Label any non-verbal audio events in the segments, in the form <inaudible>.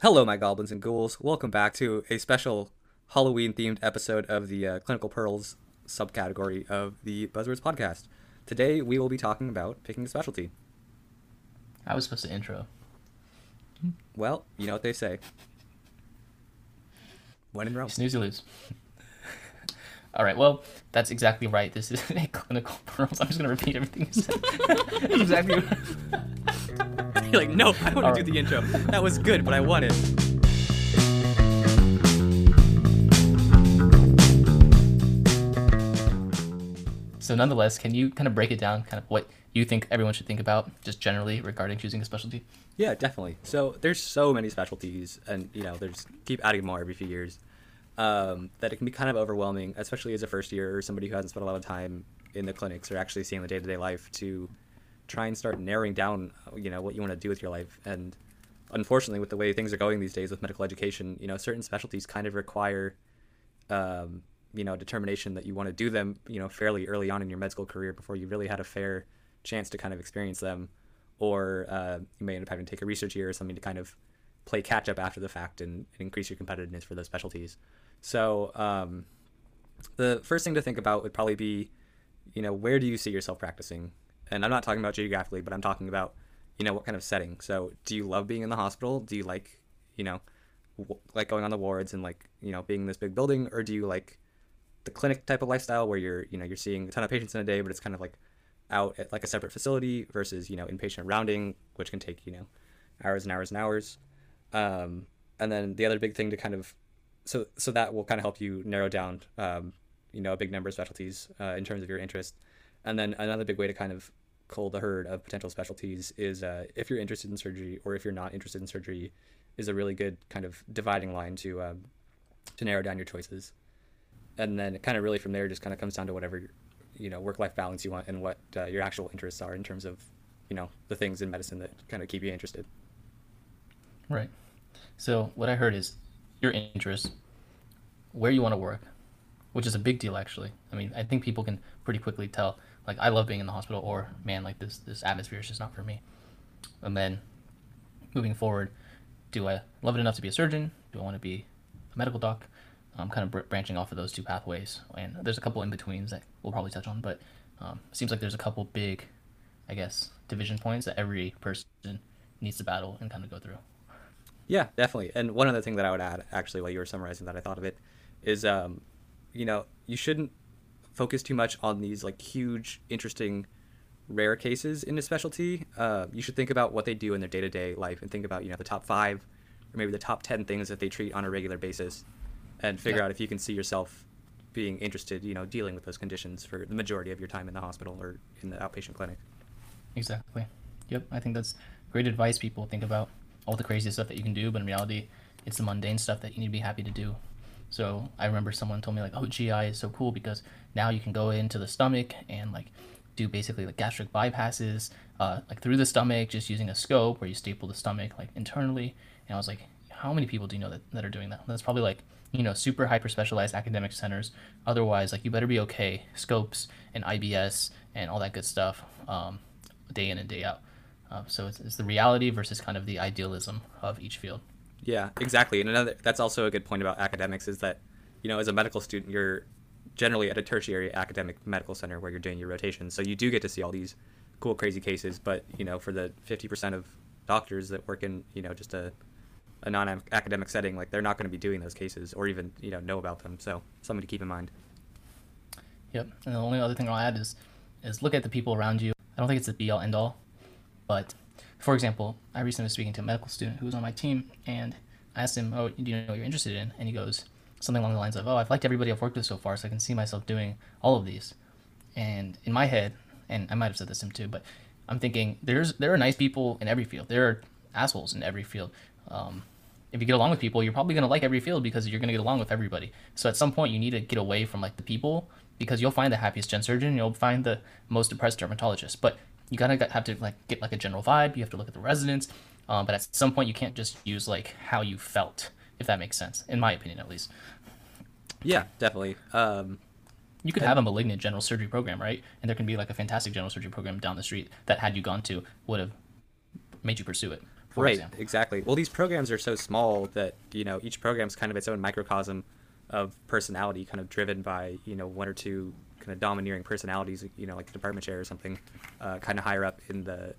Hello, my goblins and ghouls. Welcome back to a special Halloween themed episode of the uh, Clinical Pearls subcategory of the Buzzwords podcast. Today, we will be talking about picking a specialty. I was supposed to intro. Well, you know what they say. When in Rome. Snooze, you lose. All right, well, that's exactly right. This is <laughs> a clinical pearls. I'm just going to repeat everything you said. <laughs> that's exactly <laughs> You're like, no, I don't want to do the intro. That was good, but I want it. So, nonetheless, can you kind of break it down, kind of what you think everyone should think about, just generally regarding choosing a specialty? Yeah, definitely. So there's so many specialties, and you know, there's keep adding more every few years. Um, that it can be kind of overwhelming, especially as a first year or somebody who hasn't spent a lot of time in the clinics or actually seeing the day to day life to try and start narrowing down, you know, what you want to do with your life. And unfortunately, with the way things are going these days with medical education, you know, certain specialties kind of require, um, you know, determination that you want to do them, you know, fairly early on in your med school career before you really had a fair chance to kind of experience them, or uh, you may end up having to take a research year or something to kind of play catch up after the fact and, and increase your competitiveness for those specialties. So um, the first thing to think about would probably be, you know, where do you see yourself practicing? And I'm not talking about geographically, but I'm talking about, you know, what kind of setting. So do you love being in the hospital? Do you like, you know, w- like going on the wards and like, you know, being in this big building, or do you like the clinic type of lifestyle where you're, you know, you're seeing a ton of patients in a day, but it's kind of like out at like a separate facility versus, you know, inpatient rounding, which can take, you know, hours and hours and hours. Um, and then the other big thing to kind of so so that will kind of help you narrow down um, you know a big number of specialties uh, in terms of your interest. And then another big way to kind of cull the herd of potential specialties is uh, if you're interested in surgery or if you're not interested in surgery is a really good kind of dividing line to um, to narrow down your choices. And then kind of really from there just kind of comes down to whatever you know work life balance you want and what uh, your actual interests are in terms of you know the things in medicine that kind of keep you interested. Right. So, what I heard is your interests, where you want to work, which is a big deal actually. I mean, I think people can pretty quickly tell like I love being in the hospital or man, like this this atmosphere is just not for me. And then moving forward, do I love it enough to be a surgeon? Do I want to be a medical doc? I'm kind of br- branching off of those two pathways, and there's a couple in betweens that we'll probably touch on, but um, seems like there's a couple big, I guess, division points that every person needs to battle and kind of go through. Yeah, definitely. And one other thing that I would add, actually, while you were summarizing that, I thought of it, is, um, you know, you shouldn't focus too much on these like huge, interesting, rare cases in a specialty. Uh, you should think about what they do in their day to day life and think about, you know, the top five or maybe the top 10 things that they treat on a regular basis and figure Yeah. out if you can see yourself being interested, you know, dealing with those conditions for the majority of your time in the hospital or in the outpatient clinic. Exactly. Yep. I think that's great advice. People think about all the crazy stuff that you can do, but in reality, it's the mundane stuff that you need to be happy to do. So I remember someone told me like, "Oh, GI is so cool because now you can go into the stomach and like do basically like gastric bypasses, uh, like through the stomach, just using a scope where you staple the stomach like internally." And I was like, "How many people do you know that, that are doing that?" That's probably like you know super hyper specialized academic centers. Otherwise, like you better be okay scopes and IBS and all that good stuff, um, day in and day out. Uh, so it's, it's the reality versus kind of the idealism of each field. Yeah, exactly. And another that's also a good point about academics is that, you know, as a medical student, you're generally at a tertiary academic medical center where you're doing your rotations. So you do get to see all these cool, crazy cases. But you know, for the 50% of doctors that work in, you know, just a a non-academic setting, like they're not going to be doing those cases or even you know know about them. So something to keep in mind. Yep. And the only other thing I'll add is is look at the people around you. I don't think it's the be all end all, but for example, I recently was speaking to a medical student who was on my team, and I asked him, "Oh, do you know what you're interested in?" And he goes something along the lines of, "Oh, I've liked everybody I've worked with so far, so I can see myself doing all of these." And in my head, and I might have said this to him too, but I'm thinking there's there are nice people in every field. There are assholes in every field. Um, if you get along with people, you're probably gonna like every field because you're gonna get along with everybody. So at some point, you need to get away from like the people because you'll find the happiest gen surgeon, you'll find the most depressed dermatologist, but you gotta have to like get like a general vibe. You have to look at the residents, um, but at some point, you can't just use like how you felt, if that makes sense, in my opinion at least. Yeah, definitely. Um, You could have a malignant general surgery program, right? And there can be like a fantastic general surgery program down the street that had you gone to would have made you pursue it. right, example. exactly. Well, these programs are so small that you know each program's kind of its own microcosm of personality, kind of driven by you know one or two kind of domineering personalities, you know, like the department chair or something, uh, kind of higher up in the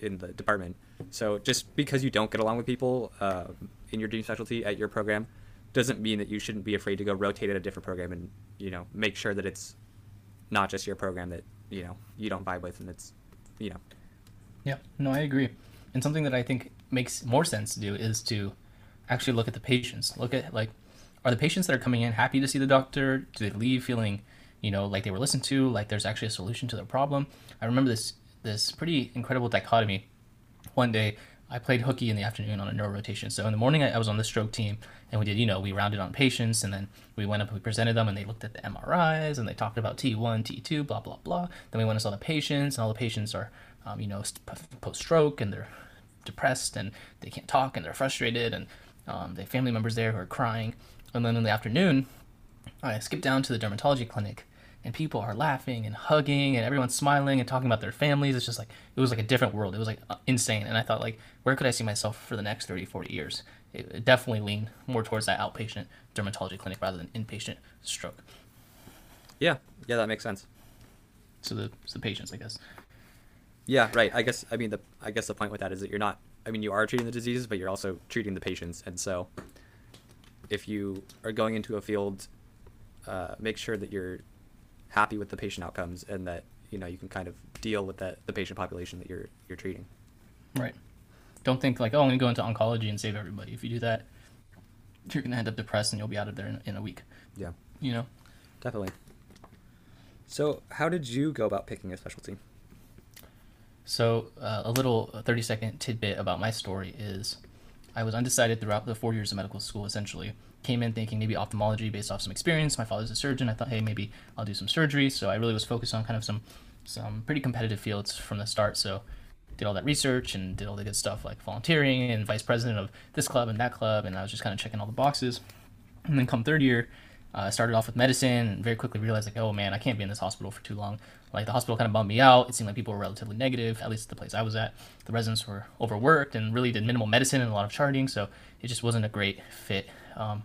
in the department. So just because you don't get along with people uh, in your dream specialty at your program doesn't mean that you shouldn't be afraid to go rotate at a different program and you know make sure that it's not just your program that you know you don't vibe with and it's you know Yeah, no, I agree. And something that I think makes more sense to do is to actually look at the patients. Look at like, are the patients that are coming in happy to see the doctor? Do they leave feeling, you know, like they were listened to, like there's actually a solution to their problem? I remember this this pretty incredible dichotomy. One day, I played hooky in the afternoon on a neuro rotation. So in the morning, I, I was on the stroke team, and we did, you know, we rounded on patients, and then we went up and we presented them, and they looked at the MRIs, and they talked about T1, T2, blah blah blah. Then we went and saw the patients, and all the patients are, um, you know, post stroke, and they're depressed, and they can't talk, and they're frustrated, and um, they have family members there who are crying. And then in the afternoon, I skipped down to the dermatology clinic, and people are laughing and hugging and everyone's smiling and talking about their families. It's just like it was like a different world. It was like uh, insane. And i thought like where could i see myself for the next 30 40 years? It, it definitely leaned more towards that outpatient dermatology clinic rather than inpatient stroke. Yeah. Yeah that makes sense. So the, so the patients i guess. Yeah right. I guess i mean the i guess the point with that is that you're not i mean you are treating the diseases but you're also treating the patients. And so if you are going into a field uh, make sure that you're happy with the patient outcomes and that you know you can kind of deal with that the patient population that you're you're treating. Right. Don't think like oh I'm gonna go into oncology and save everybody. If you do that, you're gonna end up depressed and you'll be out of there in, in a week. Yeah. You know. Definitely. So how did you go about picking a specialty? So uh, a little 30 second tidbit about my story is I was undecided throughout the four years of medical school essentially came in thinking maybe ophthalmology based off some experience. My father's a surgeon. I thought, hey, maybe I'll do some surgery. So I really was focused on kind of some some pretty competitive fields from the start. So did all that research and did all the good stuff like volunteering and vice president of this club and that club, and I was just kind of checking all the boxes. And then come third year, uh, I started off with medicine and very quickly realized like, oh man, I can't be in this hospital for too long. Like the hospital kind of bummed me out. It seemed like people were relatively negative, at least the place I was at. The residents were overworked and really did minimal medicine and a lot of charting, so it just wasn't a great fit. Um,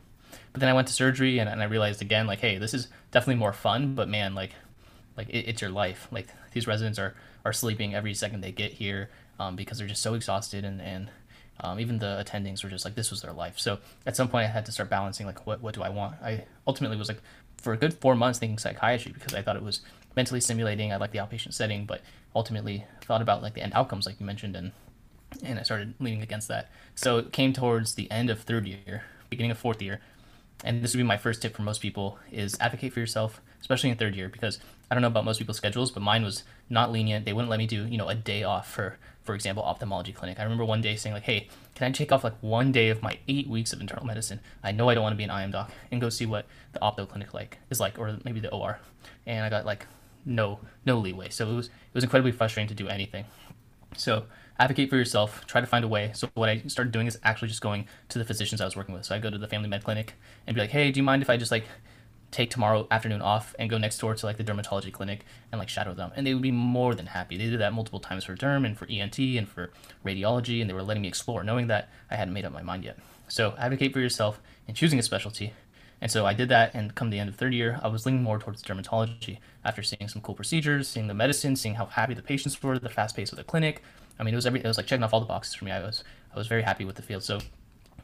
but then I went to surgery and, and I realized again, like, hey, this is definitely more fun, but man, like, like it, it's your life. Like these residents are are sleeping every second they get here um, because they're just so exhausted and and um, even the attendings were just like this was their life. So at some point I had to start balancing like what what do I want? I ultimately was like for a good four months thinking psychiatry because I thought it was mentally stimulating. I like the outpatient setting, but ultimately thought about like the end outcomes like you mentioned and and I started leaning against that. So it came towards the end of third year, beginning of fourth year and this would be my first tip for most people is advocate for yourself especially in third year because i don't know about most people's schedules but mine was not lenient. They wouldn't let me do you know a day off for for example ophthalmology clinic. I remember one day saying like hey can i take off like one day of my eight weeks of internal medicine? I know i don't want to be an im doc and go see what the opto clinic like is like or maybe the or and i got like no no leeway. So it was it was incredibly frustrating to do anything so advocate for yourself. Try to find a way. So what I started doing is actually just going to the physicians I was working with. So I go to the family med clinic and be like, hey, do you mind if I just like take tomorrow afternoon off and go next door to like the dermatology clinic and like shadow them? And they would be more than happy. They did that multiple times for derm and for ENT and for radiology, and they were letting me explore, knowing that I hadn't made up my mind yet. So advocate for yourself in choosing a specialty. And so I did that, and come the end of third year, I was leaning more towards dermatology after seeing some cool procedures, seeing the medicine, seeing how happy the patients were, the fast pace of the clinic, I mean, it was every it was like checking off all the boxes for me. I was I was very happy with the field. So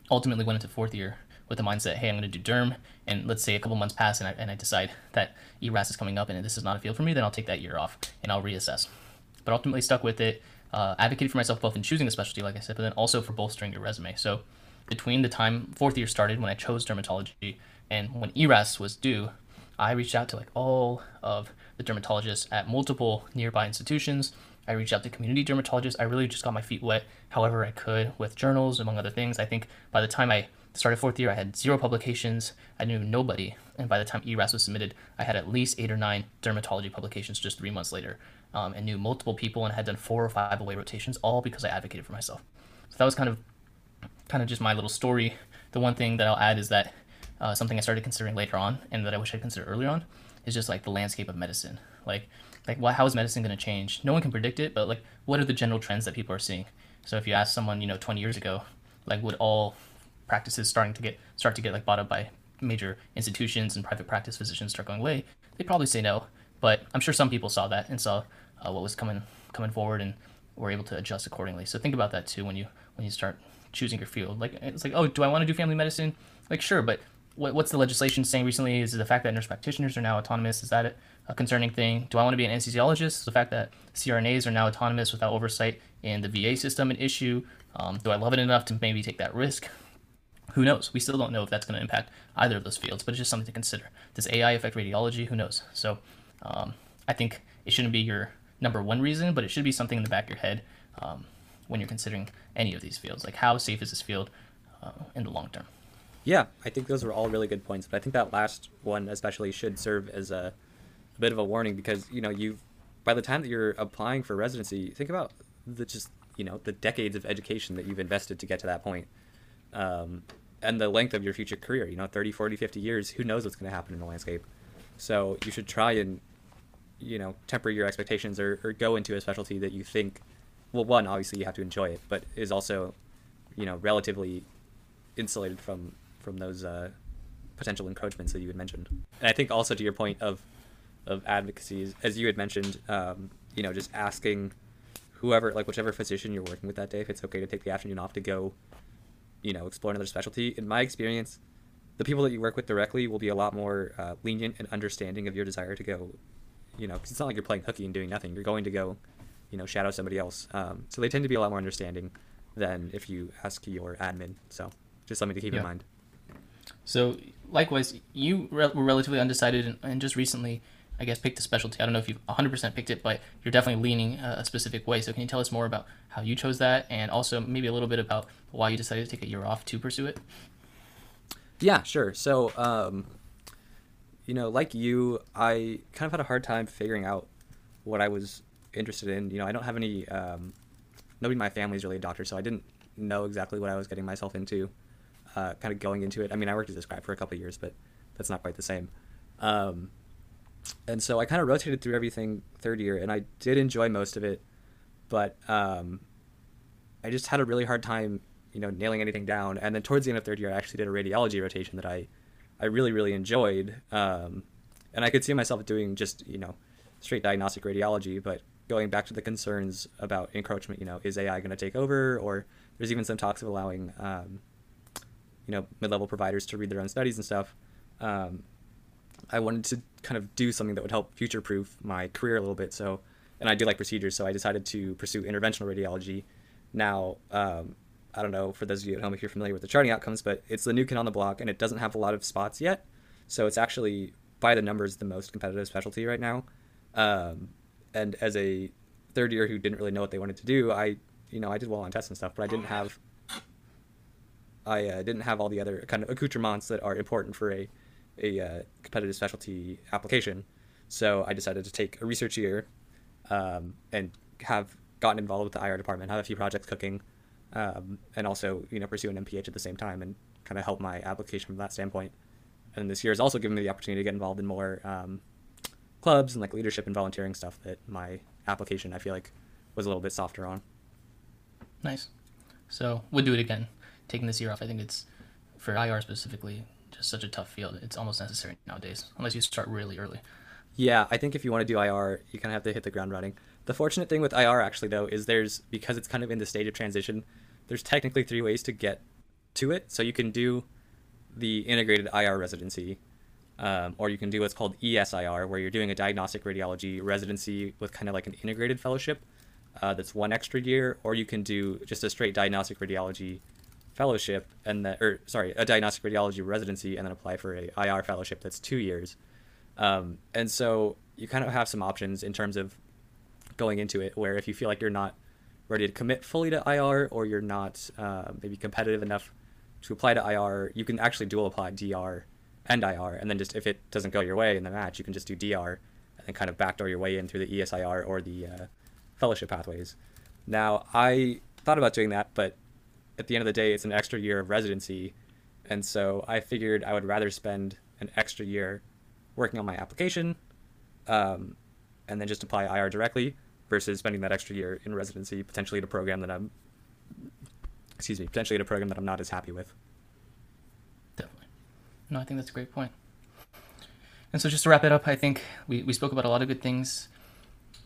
ultimately went into fourth year with the mindset, hey, I'm going to do derm, and let's say a couple months pass, and I, and I decide that ERAS is coming up, and this is not a field for me, then I'll take that year off and I'll reassess. But ultimately stuck with it, uh, advocated for myself both in choosing a specialty, like I said, but then also for bolstering your resume. So between the time fourth year started when I chose dermatology and when ERAS was due, I reached out to like all of the dermatologists at multiple nearby institutions I reached out to community dermatologists. I really just got my feet wet however I could with journals, among other things. I think by the time I started fourth year, I had zero publications. I knew nobody. And by the time ERAS was submitted, I had at least eight or nine dermatology publications just three months later um, and knew multiple people and had done four or five away rotations, all because I advocated for myself. So that was kind of kind of just my little story. The one thing that I'll add is that uh, something I started considering later on and that I wish I'd considered earlier on is just like the landscape of medicine. Like like how is medicine going to change no one can predict it but like what are the general trends that people are seeing So if you ask someone, you know, 20 years ago, like would all practices starting to get start to get like bought up by major institutions and private practice physicians start going away, they'd probably say no. But I'm sure some people saw that and saw uh, what was coming coming forward and were able to adjust accordingly. So think about that too when you when you start choosing your field. Like it's like, oh, do I want to do family medicine? Like sure, but what, what's the legislation saying recently? Is the fact that nurse practitioners are now autonomous? Is that a concerning thing? Do I want to be an anesthesiologist? Is the fact that CRNAs are now autonomous without oversight in the VA system an issue? Um, do I love it enough to maybe take that risk? Who knows? We still don't know if that's going to impact either of those fields, but it's just something to consider. Does AI affect radiology? Who knows? So um, I think it shouldn't be your number one reason, but it should be something in the back of your head um, when you're considering any of these fields. Like, how safe is this field uh, in the long term? Yeah, I think those were all really good points, but I think that last one especially should serve as a, a bit of a warning because you know you, by the time that you're applying for residency, think about the just you know the decades of education that you've invested to get to that point, um, and the length of your future career. You know, 30, 40, 50 years. Who knows what's going to happen in the landscape? So you should try and you know temper your expectations or, or go into a specialty that you think well one obviously you have to enjoy it but is also you know relatively insulated from from those uh, potential encroachments that you had mentioned. And I think also to your point of of advocacy, as you had mentioned, um, you know, just asking whoever, like whichever physician you're working with that day, if it's okay to take the afternoon off to go, you know, explore another specialty. In my experience, the people that you work with directly will be a lot more uh, lenient and understanding of your desire to go, you know, cause it's not like you're playing hooky and doing nothing. You're going to go, you know, shadow somebody else. Um, so they tend to be a lot more understanding than if you ask your admin. So just something to keep yeah. in mind. So, likewise, you re- were relatively undecided and, and, just recently, I guess, picked a specialty. I don't know if you've 100% picked it, but you're definitely leaning a, specific way. So, can you tell us more about how you chose that and also maybe a little bit about why you decided to take a year off to pursue it? Yeah, sure. So, um, you know, like you, I kind of had a hard time figuring out what I was interested in. You know, I don't have any, um, nobody in my family is really a doctor, so I didn't know exactly what I was getting myself into uh, kind of going into it. I mean, I worked as a scribe for a couple years, but that's not quite the same. Um, and so I kind of rotated through everything third year, and I did enjoy most of it, but um, I just had a really hard time, you know, nailing anything down. And then towards the end of third year, I actually did a radiology rotation that I, I really really enjoyed, um, and I could see myself doing just you know, straight diagnostic radiology, but going back to the concerns about encroachment, you know, is AI going to take over, or there's even some talks of allowing um, you know mid-level providers to read their own studies and stuff um, i wanted to kind of do something that would help future-proof my career a little bit. So and i do like procedures so i decided to pursue interventional radiology. Now um, i don't know for those of you at home if you're familiar with the charting outcomes but it's the new kid on the block and it doesn't have a lot of spots yet. So it's actually by the numbers the most competitive specialty right now. Um, and as a third year who didn't really know what they wanted to do i you know i did well on tests and stuff but i didn't have I uh, didn't have all the other kind of accoutrements that are important for a a uh, competitive specialty application. So I decided to take a research year um, and have gotten involved with the IR department, have a few projects cooking, um, and also you know pursue an MPH at the same time and kind of help my application from that standpoint. And this year has also given me the opportunity to get involved in more um, clubs and like leadership and volunteering stuff that my application I feel like was a little bit softer on. Nice. So we'll do it again taking this year off. I think it's for IR specifically just such a tough field. It's almost necessary nowadays, unless you start really early. Yeah, I think if you want to do IR, you kind of have to hit the ground running. The fortunate thing with IR actually though is there's because it's kind of in the stage of transition. There's technically three ways to get to it. So you can do the integrated IR residency, um, or you can do what's called ESIR, where you're doing a diagnostic radiology residency with kind of like an integrated fellowship. Uh, that's one extra year, or you can do just a straight diagnostic radiology fellowship and then, or sorry, a diagnostic radiology residency and then apply for a IR fellowship that's two years. Um, and so you kind of have some options in terms of going into it where if you feel like you're not ready to commit fully to IR or you're not uh, maybe competitive enough to apply to IR, you can actually dual apply DR and IR. And then just if it doesn't go your way in the match, you can just do DR and then kind of backdoor your way in through the ESIR or the uh, fellowship pathways. Now, I thought about doing that, but at the end of the day, it's an extra year of residency. And so I figured I would rather spend an extra year working on my application um, and then just apply IR directly versus spending that extra year in residency, potentially at a program that I'm excuse me, potentially in a program that I'm not as happy with. Definitely. No, I think that's a great point. And so just to wrap it up, I think we, we spoke about a lot of good things.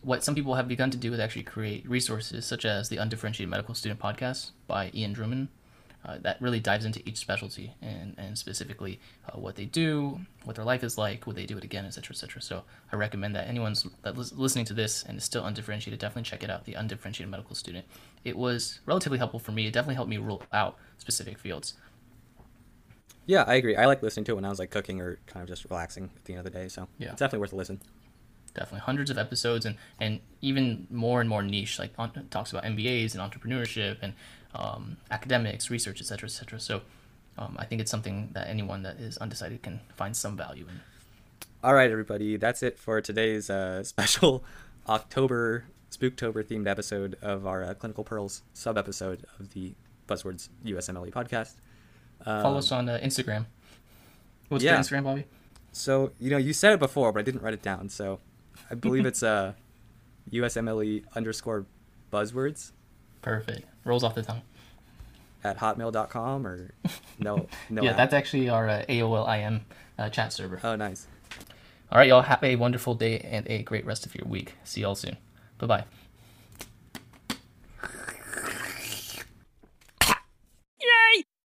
What some people have begun to do is actually create resources such as the Undifferentiated Medical Student Podcast by Ian Drummond. Uh, that really dives into each specialty and, and specifically uh, what they do, what their life is like, would they do it again, etc., etc. So I recommend that anyone's that lis- listening to this and is still undifferentiated, definitely check it out. The Undifferentiated Medical Student. It was relatively helpful for me. It definitely helped me rule out specific fields. Yeah, I agree. I like listening to it when I was like cooking or kind of just relaxing at the end of the day. So Yeah. it's definitely worth a listen. Definitely hundreds of episodes and and even more and more niche like on, talks about mbas and entrepreneurship and um, academics research etc etc so um, i think it's something that anyone that is undecided can find some value in All right, everybody. That's it for today's uh, <laughs> special October Spooktober themed episode of our uh, Clinical Pearls sub episode of the Buzzwords USMLE podcast. Um, follow us on uh, instagram what's yeah. your instagram bobby So you know, you said it before, but I didn't write it down. So I believe it's uh, USMLE underscore Buzzwords. Perfect. Rolls off the tongue. At hotmail.com or no <laughs> no. yeah app? that's actually our uh, aol im uh, chat server. Oh nice. all right y'all. Have a wonderful day and a great rest of your week. See y'all soon. Bye bye